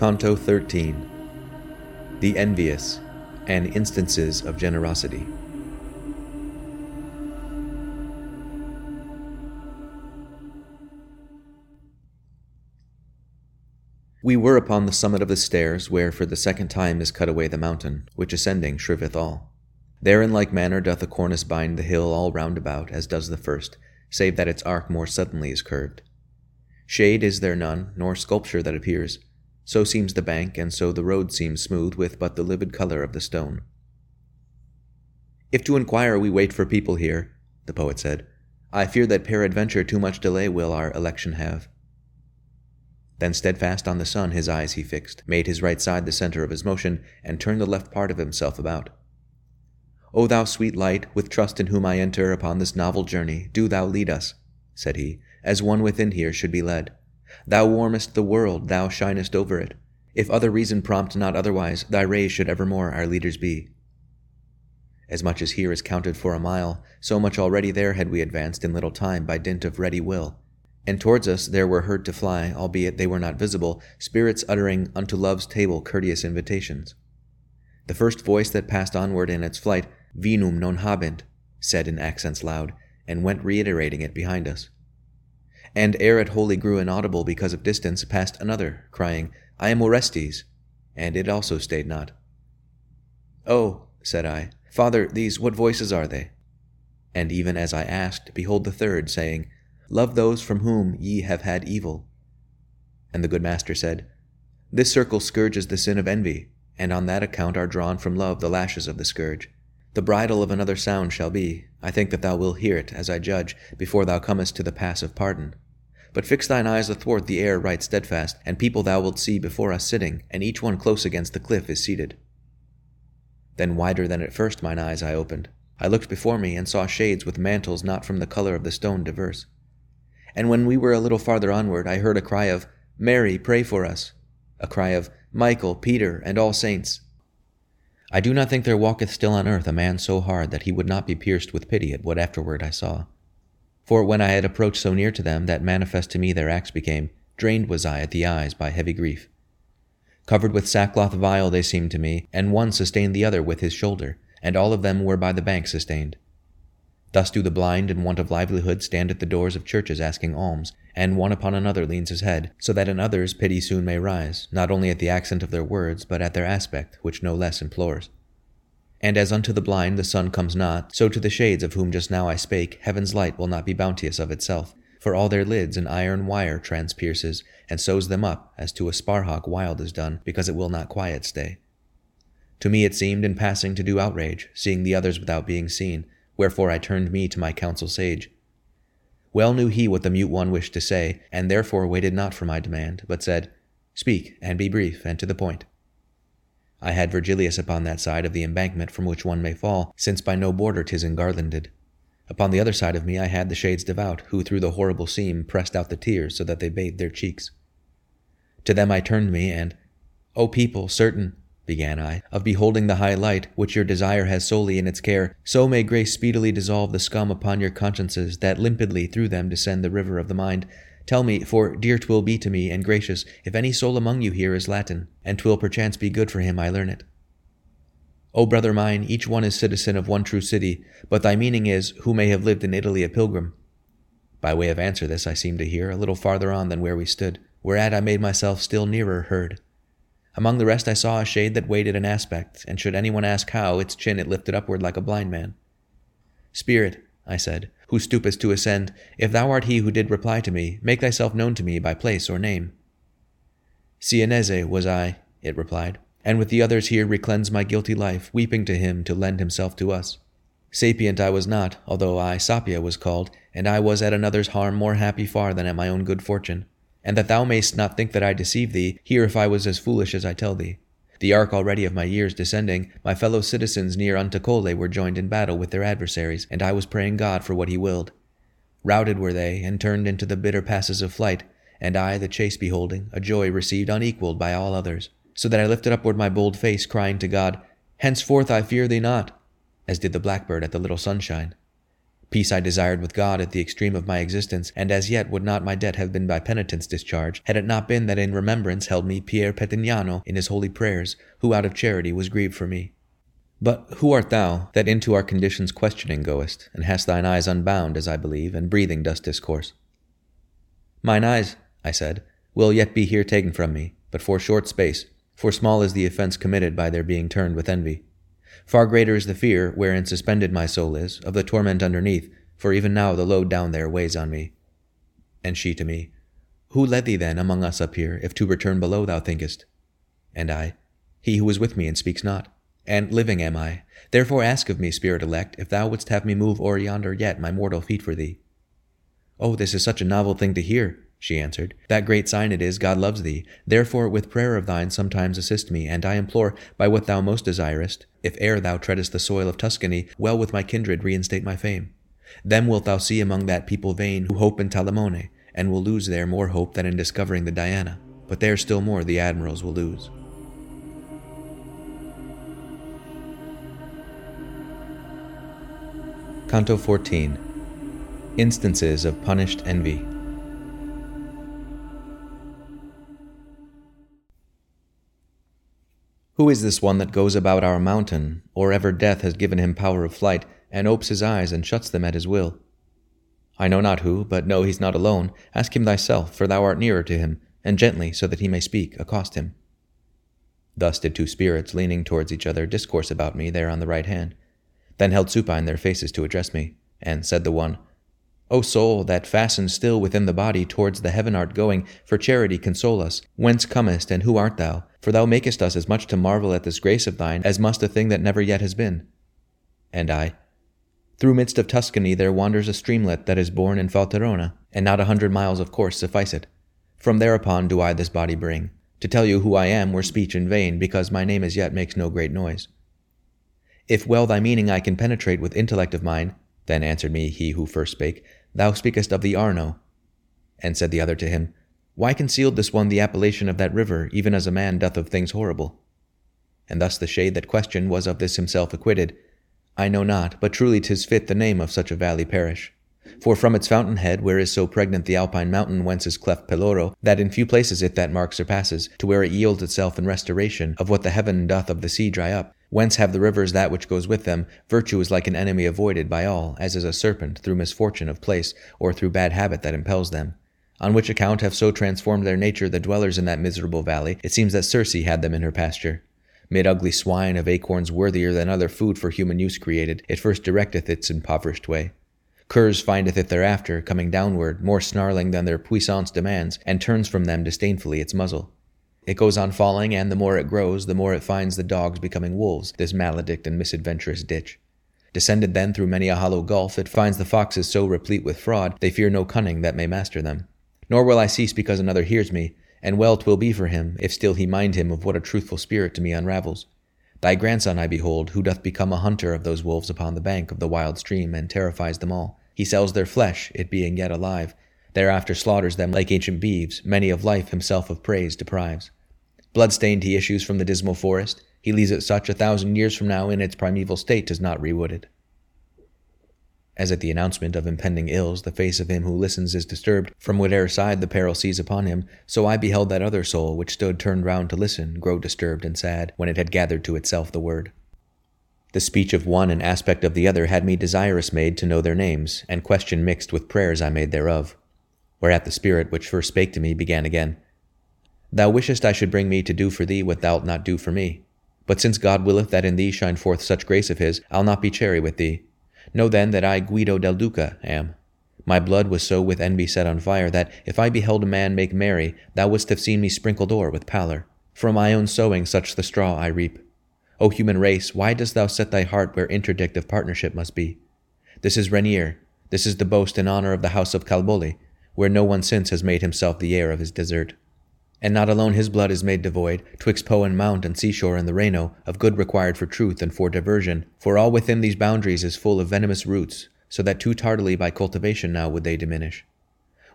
Canto 13 The Envious and Instances of Generosity. We were upon the summit of the stairs, where for the second time is cut away the mountain, which ascending shriveth all. There in like manner doth a cornice bind the hill all round about, as does the first, save that its arc more suddenly is curved. Shade is there none, nor sculpture that appears. So seems the bank, and so the road seems smooth with but the livid color of the stone. If to inquire we wait for people here, the poet said, I fear that peradventure too much delay will our election have. Then steadfast on the sun his eyes he fixed, made his right side the center of his motion, and turned the left part of himself about. O thou sweet light, with trust in whom I enter upon this novel journey, do thou lead us, said he, as one within here should be led. Thou warmest the world, thou shinest over it. If other reason prompt not otherwise, thy rays should evermore our leaders be. As much as here is counted for a mile, so much already there had we advanced in little time by dint of ready will. And towards us there were heard to fly, albeit they were not visible, spirits uttering unto love's table courteous invitations. The first voice that passed onward in its flight Vinum non habent, said in accents loud, and went reiterating it behind us. And ere it wholly grew inaudible because of distance, passed another, crying, I am Orestes, and it also stayed not. Oh, said I, Father, these what voices are they? And even as I asked, behold the third, saying, Love those from whom ye have had evil. And the good master said, This circle scourges the sin of envy, and on that account are drawn from love the lashes of the scourge. The bridle of another sound shall be. I think that thou wilt hear it, as I judge, before thou comest to the pass of pardon. But fix thine eyes athwart the air right steadfast, and people thou wilt see before us sitting, and each one close against the cliff is seated. Then wider than at first mine eyes I opened. I looked before me, and saw shades with mantles not from the color of the stone diverse. And when we were a little farther onward, I heard a cry of, Mary, pray for us, a cry of, Michael, Peter, and all saints. I do not think there walketh still on earth a man so hard that he would not be pierced with pity at what afterward I saw. For when I had approached so near to them that manifest to me their acts became, drained was I at the eyes by heavy grief. Covered with sackcloth vile they seemed to me, and one sustained the other with his shoulder, and all of them were by the bank sustained. Thus do the blind and want of livelihood stand at the doors of churches asking alms, and one upon another leans his head, so that in others pity soon may rise, not only at the accent of their words, but at their aspect, which no less implores. And as unto the blind the sun comes not, so to the shades of whom just now I spake, heaven's light will not be bounteous of itself, for all their lids an iron wire transpierces, and sews them up, as to a sparhawk wild is done, because it will not quiet stay. To me it seemed in passing to do outrage, seeing the others without being seen, wherefore I turned me to my counsel sage, well knew he what the mute one wished to say, and therefore waited not for my demand, but said, Speak, and be brief, and to the point. I had Virgilius upon that side of the embankment from which one may fall, since by no border 'tis engarlanded. Upon the other side of me I had the shades devout, who through the horrible seam pressed out the tears so that they bathed their cheeks. To them I turned me, and, O people, certain, began I, of beholding the high light, which your desire has solely in its care, so may grace speedily dissolve the scum upon your consciences, that limpidly through them descend the river of the mind. Tell me, for dear twill be to me, and gracious, if any soul among you here is Latin, and twill perchance be good for him I learn it. O brother mine, each one is citizen of one true city, but thy meaning is, who may have lived in Italy a pilgrim. By way of answer this I seemed to hear, a little farther on than where we stood, whereat I made myself still nearer heard. Among the rest I saw a shade that waited an aspect, and should anyone ask how, its chin it lifted upward like a blind man. Spirit, I said, who stoopest to ascend, if thou art he who did reply to me, make thyself known to me by place or name. Sienese was I, it replied, and with the others here recleanse my guilty life, weeping to him to lend himself to us. Sapient I was not, although I Sapia was called, and I was at another's harm more happy far than at my own good fortune. And that thou mayst not think that I deceive thee, hear if I was as foolish as I tell thee. The ark already of my years descending, my fellow citizens near unto Colle were joined in battle with their adversaries, and I was praying God for what he willed. Routed were they, and turned into the bitter passes of flight, and I, the chase beholding, a joy received unequalled by all others, so that I lifted upward my bold face, crying to God, Henceforth I fear thee not, as did the blackbird at the little sunshine. Peace I desired with God at the extreme of my existence, and as yet would not my debt have been by penitence discharged, had it not been that in remembrance held me Pier Pettignano in his holy prayers, who out of charity was grieved for me. But who art thou, that into our conditions questioning goest, and hast thine eyes unbound, as I believe, and breathing dost discourse? Mine eyes, I said, will yet be here taken from me, but for short space, for small is the offence committed by their being turned with envy. Far greater is the fear, wherein suspended my soul is, of the torment underneath, for even now the load down there weighs on me. And she to me, Who led thee then among us up here, if to return below thou thinkest? And I, He who is with me and speaks not. And living am I. Therefore ask of me, spirit elect, if thou wouldst have me move o'er yonder yet my mortal feet for thee. Oh, this is such a novel thing to hear, she answered. That great sign it is God loves thee. Therefore with prayer of thine sometimes assist me, and I implore, by what thou most desirest, if e'er thou treadest the soil of Tuscany, well with my kindred reinstate my fame. Then wilt thou see among that people vain who hope in Talamone, and will lose there more hope than in discovering the Diana. But there still more the admirals will lose. Canto 14 Instances of Punished Envy Who is this one that goes about our mountain, or ever death has given him power of flight, and opes his eyes and shuts them at his will? I know not who, but know he's not alone. Ask him thyself, for thou art nearer to him, and gently, so that he may speak, accost him. Thus did two spirits, leaning towards each other, discourse about me there on the right hand. Then held supine their faces to address me, and said the one, O soul, that fastened still within the body towards the heaven art going, for charity console us. Whence comest, and who art thou? For thou makest us as much to marvel at this grace of thine as must a thing that never yet has been. And I, Through midst of Tuscany there wanders a streamlet that is born in Falterona, and not a hundred miles of course suffice it. From thereupon do I this body bring. To tell you who I am were speech in vain, because my name as yet makes no great noise. If well thy meaning I can penetrate with intellect of mine, then answered me he who first spake, Thou speakest of the Arno. And said the other to him, Why concealed this one the appellation of that river, even as a man doth of things horrible? And thus the shade that questioned was of this himself acquitted. I know not, but truly 'tis fit the name of such a valley perish. For from its fountain head, where is so pregnant the alpine mountain whence is cleft Peloro, that in few places it that mark surpasses, to where it yields itself in restoration of what the heaven doth of the sea dry up, Whence have the rivers that which goes with them? Virtue is like an enemy avoided by all, as is a serpent, through misfortune of place, or through bad habit that impels them. On which account have so transformed their nature the dwellers in that miserable valley, it seems that Circe had them in her pasture. Mid ugly swine of acorns worthier than other food for human use created, it first directeth its impoverished way. Curs findeth it thereafter, coming downward, more snarling than their puissance demands, and turns from them disdainfully its muzzle. It goes on falling, and the more it grows, the more it finds the dogs becoming wolves, this maledict and misadventurous ditch. Descended then through many a hollow gulf, it finds the foxes so replete with fraud, they fear no cunning that may master them. Nor will I cease because another hears me, and well twill be for him, if still he mind him of what a truthful spirit to me unravels. Thy grandson I behold, who doth become a hunter of those wolves upon the bank of the wild stream, and terrifies them all. He sells their flesh, it being yet alive, Thereafter slaughters them like ancient beeves, many of life himself of praise deprives. Bloodstained he issues from the dismal forest, he leaves it such a thousand years from now in its primeval state is not rewooded. As at the announcement of impending ills, the face of him who listens is disturbed from whate'er side the peril sees upon him, so I beheld that other soul which stood turned round to listen grow disturbed and sad when it had gathered to itself the word. The speech of one and aspect of the other had me desirous made to know their names, and question mixed with prayers I made thereof whereat the Spirit which first spake to me began again. Thou wishest I should bring me to do for thee what thou'lt not do for me. But since God willeth that in thee shine forth such grace of his, I'll not be chary with thee. Know then that I Guido del Duca am. My blood was so with envy set on fire that if I beheld a man make merry, thou wouldst have seen me sprinkled o'er with pallor. From my own sowing such the straw I reap. O human race, why dost thou set thy heart where interdict of partnership must be? This is Renier, this is the boast and honor of the house of Calboli, where no one since has made himself the heir of his desert. And not alone his blood is made devoid, twixt Po and mount and seashore and the Reno, of good required for truth and for diversion, for all within these boundaries is full of venomous roots, so that too tardily by cultivation now would they diminish.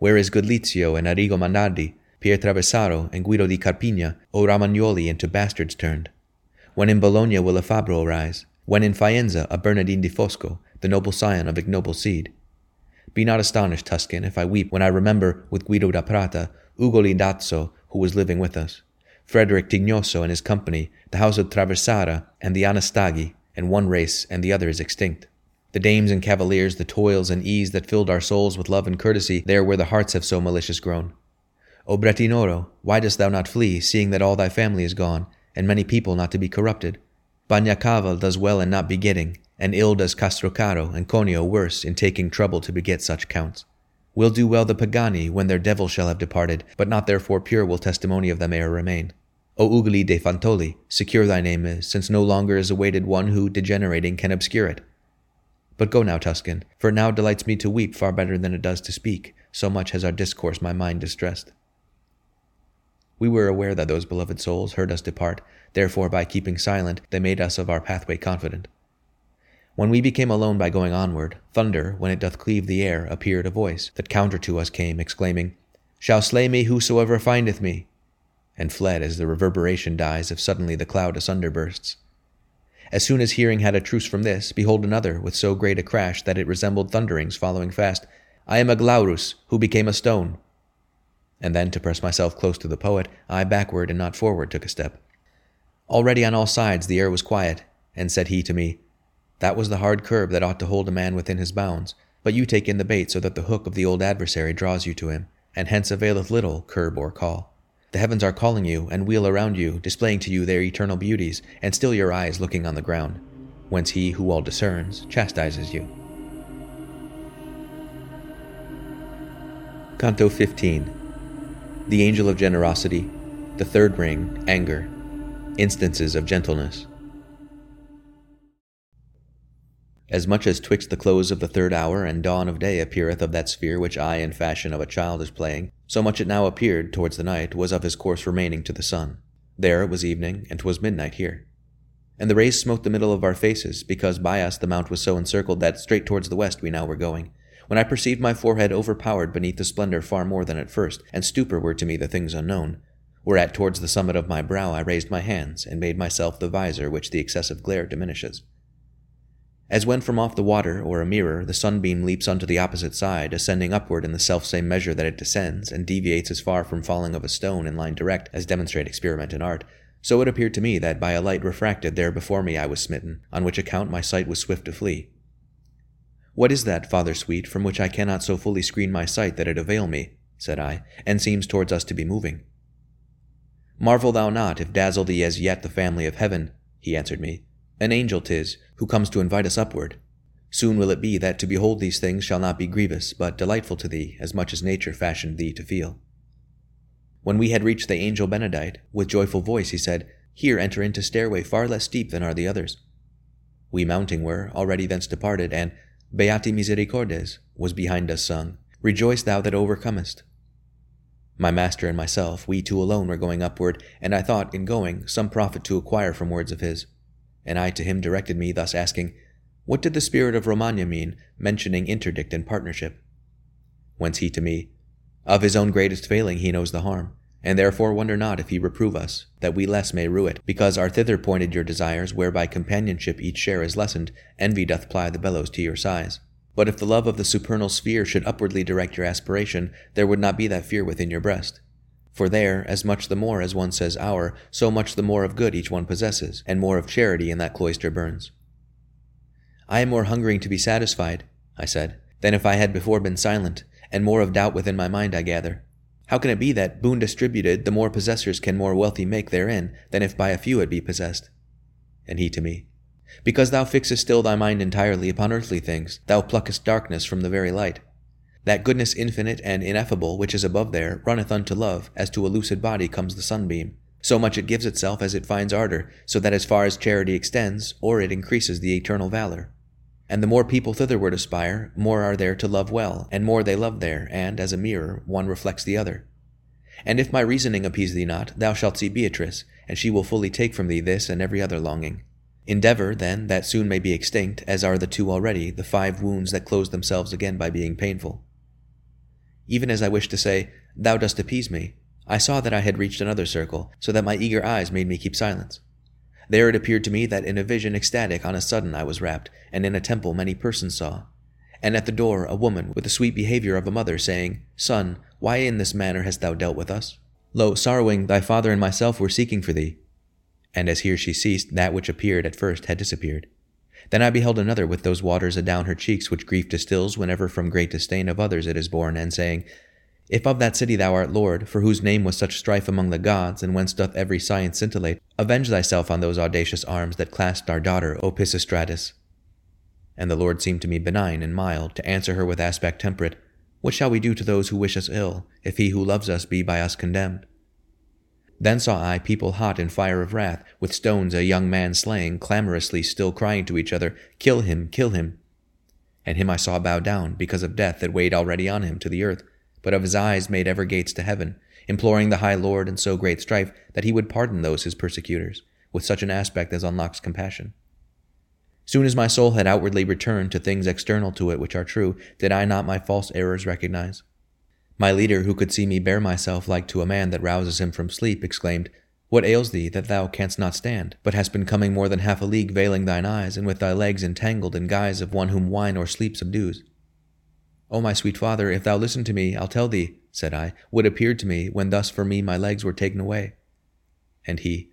Where is good Lizio and Arrigo Manardi, Pier Traversaro and Guido di Carpigna, O Romagnoli into bastards turned? When in Bologna will a Fabro arise? When in Faenza a Bernardine di Fosco, the noble scion of ignoble seed. Be not astonished, Tuscan, if I weep when I remember with Guido da Prata, Ugolin d'Azzo, who was living with us, Frederick Tignoso and his company, the house of Traversara, and the Anastagi, and one race and the other is extinct. The dames and cavaliers, the toils and ease that filled our souls with love and courtesy, there where the hearts have so malicious grown. O Bretinoro, why dost thou not flee, seeing that all thy family is gone, and many people not to be corrupted? Bagnacaval does well in not begetting, and ill does Castrocaro and Conio worse in taking trouble to beget such counts. Will do well the Pagani when their devil shall have departed, but not therefore pure will testimony of them e'er remain. O Ugolin de' Fantoli, secure thy name is, since no longer is awaited one who, degenerating, can obscure it. But go now, Tuscan, for it now delights me to weep far better than it does to speak, so much has our discourse my mind distressed. We were aware that those beloved souls heard us depart, therefore by keeping silent they made us of our pathway confident. When we became alone by going onward, thunder, when it doth cleave the air, appeared a voice, that counter to us came, exclaiming, Shall slay me whosoever findeth me, and fled as the reverberation dies if suddenly the cloud asunder bursts. As soon as hearing had a truce from this, behold another, with so great a crash that it resembled thunderings following fast. I am Aglauros, who became a stone. And then, to press myself close to the poet, I backward and not forward took a step. Already on all sides the air was quiet, and said he to me, That was the hard curb that ought to hold a man within his bounds, but you take in the bait so that the hook of the old adversary draws you to him, and hence availeth little curb or call. The heavens are calling you, and wheel around you, displaying to you their eternal beauties, and still your eyes looking on the ground, whence he who all discerns chastises you. Canto 15 The Angel of Generosity, the third ring, Anger, Instances of Gentleness. As much as twixt the close of the third hour and dawn of day appeareth of that sphere which eye in fashion of a child is playing, so much it now appeared towards the night was of his course remaining to the sun. There it was evening, and 'twas midnight here. And the rays smote the middle of our faces, because by us the mount was so encircled that straight towards the west we now were going. When I perceived my forehead overpowered beneath the splendor far more than at first, and stupor were to me the things unknown, whereat towards the summit of my brow I raised my hands, and made myself the visor which the excessive glare diminishes. As when from off the water or a mirror the sunbeam leaps unto the opposite side, ascending upward in the selfsame measure that it descends, and deviates as far from falling of a stone in line direct as demonstrate experiment in art, so it appeared to me that by a light refracted there before me I was smitten, on which account my sight was swift to flee. What is that, Father sweet, from which I cannot so fully screen my sight that it avail me? said I, and seems towards us to be moving. Marvel thou not if dazzle thee as yet the family of heaven, he answered me, an angel 'tis, who comes to invite us upward. Soon will it be that to behold these things shall not be grievous, but delightful to thee, as much as nature fashioned thee to feel. When we had reached the angel Benedight, with joyful voice he said, Here enter into stairway far less steep than are the others. We mounting were, already thence departed, and Beati Misericordes was behind us sung, Rejoice thou that overcomest. My master and myself, we two alone were going upward, and I thought, in going, some profit to acquire from words of his and I to him directed me, thus asking, What did the spirit of Romagna mean, mentioning interdict and partnership? Whence he to me, Of his own greatest failing he knows the harm, and therefore wonder not if he reprove us, that we less may rue it, because our thither pointed your desires, whereby companionship each share is lessened, envy doth ply the bellows to your size. But if the love of the supernal sphere should upwardly direct your aspiration, there would not be that fear within your breast. For there, as much the more as one says our, so much the more of good each one possesses, and more of charity in that cloister burns. I am more hungering to be satisfied, I said, than if I had before been silent, and more of doubt within my mind, I gather. How can it be that, boon distributed, the more possessors can more wealthy make therein, than if by a few it be possessed? And he to me, Because thou fixest still thy mind entirely upon earthly things, thou pluckest darkness from the very light. That goodness infinite and ineffable which is above there runneth unto love, as to a lucid body comes the sunbeam. So much it gives itself as it finds ardor, so that as far as charity extends, or it increases the eternal valor. And the more people thitherward aspire, more are there to love well, and more they love there, and, as a mirror, one reflects the other. And if my reasoning appease thee not, thou shalt see Beatrice, and she will fully take from thee this and every other longing. Endeavor, then, that soon may be extinct, as are the two already, the five wounds that close themselves again by being painful. Even as I wished to say, Thou dost appease me, I saw that I had reached another circle, so that my eager eyes made me keep silence. There it appeared to me that in a vision ecstatic on a sudden I was wrapped, and in a temple many persons saw. And at the door a woman with the sweet behavior of a mother, saying, Son, why in this manner hast thou dealt with us? Lo, sorrowing, thy father and myself were seeking for thee. And as here she ceased, that which appeared at first had disappeared. Then I beheld another with those waters adown her cheeks which grief distills whenever from great disdain of others it is born, and saying, If of that city thou art Lord, for whose name was such strife among the gods, and whence doth every science scintillate, avenge thyself on those audacious arms that clasped our daughter, O Pisistratus. And the Lord seemed to me benign and mild, to answer her with aspect temperate, What shall we do to those who wish us ill, if he who loves us be by us condemned? Then saw I people hot in fire of wrath, with stones a young man slaying, clamorously still crying to each other, Kill him, kill him. And him I saw bow down, because of death that weighed already on him, to the earth, but of his eyes made ever gates to heaven, imploring the high Lord in so great strife that he would pardon those his persecutors, with such an aspect as unlocks compassion. Soon as my soul had outwardly returned to things external to it which are true, did I not my false errors recognize? My leader, who could see me bear myself like to a man that rouses him from sleep, exclaimed, What ails thee that thou canst not stand, but hast been coming more than half a league veiling thine eyes, and with thy legs entangled in guise of one whom wine or sleep subdues? O my sweet father, if thou listen to me, I'll tell thee, said I, what appeared to me when thus for me my legs were taken away. And he,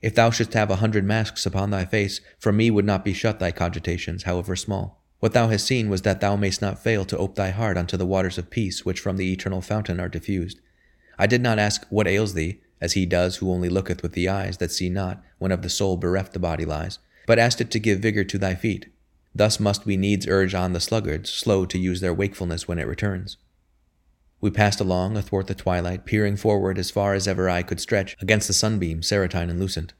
If thou shouldst have a hundred masks upon thy face, from me would not be shut thy cogitations, however small. What thou hast seen was that thou mayst not fail to ope thy heart unto the waters of peace which from the eternal fountain are diffused. I did not ask what ails thee, as he does who only looketh with the eyes that see not, when of the soul bereft the body lies, but asked it to give vigor to thy feet. Thus must we needs urge on the sluggards, slow to use their wakefulness when it returns. We passed along athwart the twilight, peering forward as far as ever eye could stretch against the sunbeam, serotine and lucent.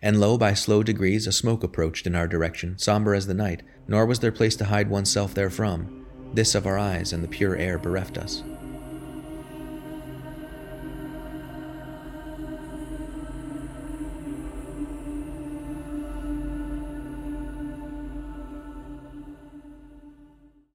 And lo, by slow degrees a smoke approached in our direction, somber as the night, nor was there place to hide oneself therefrom. This of our eyes and the pure air bereft us.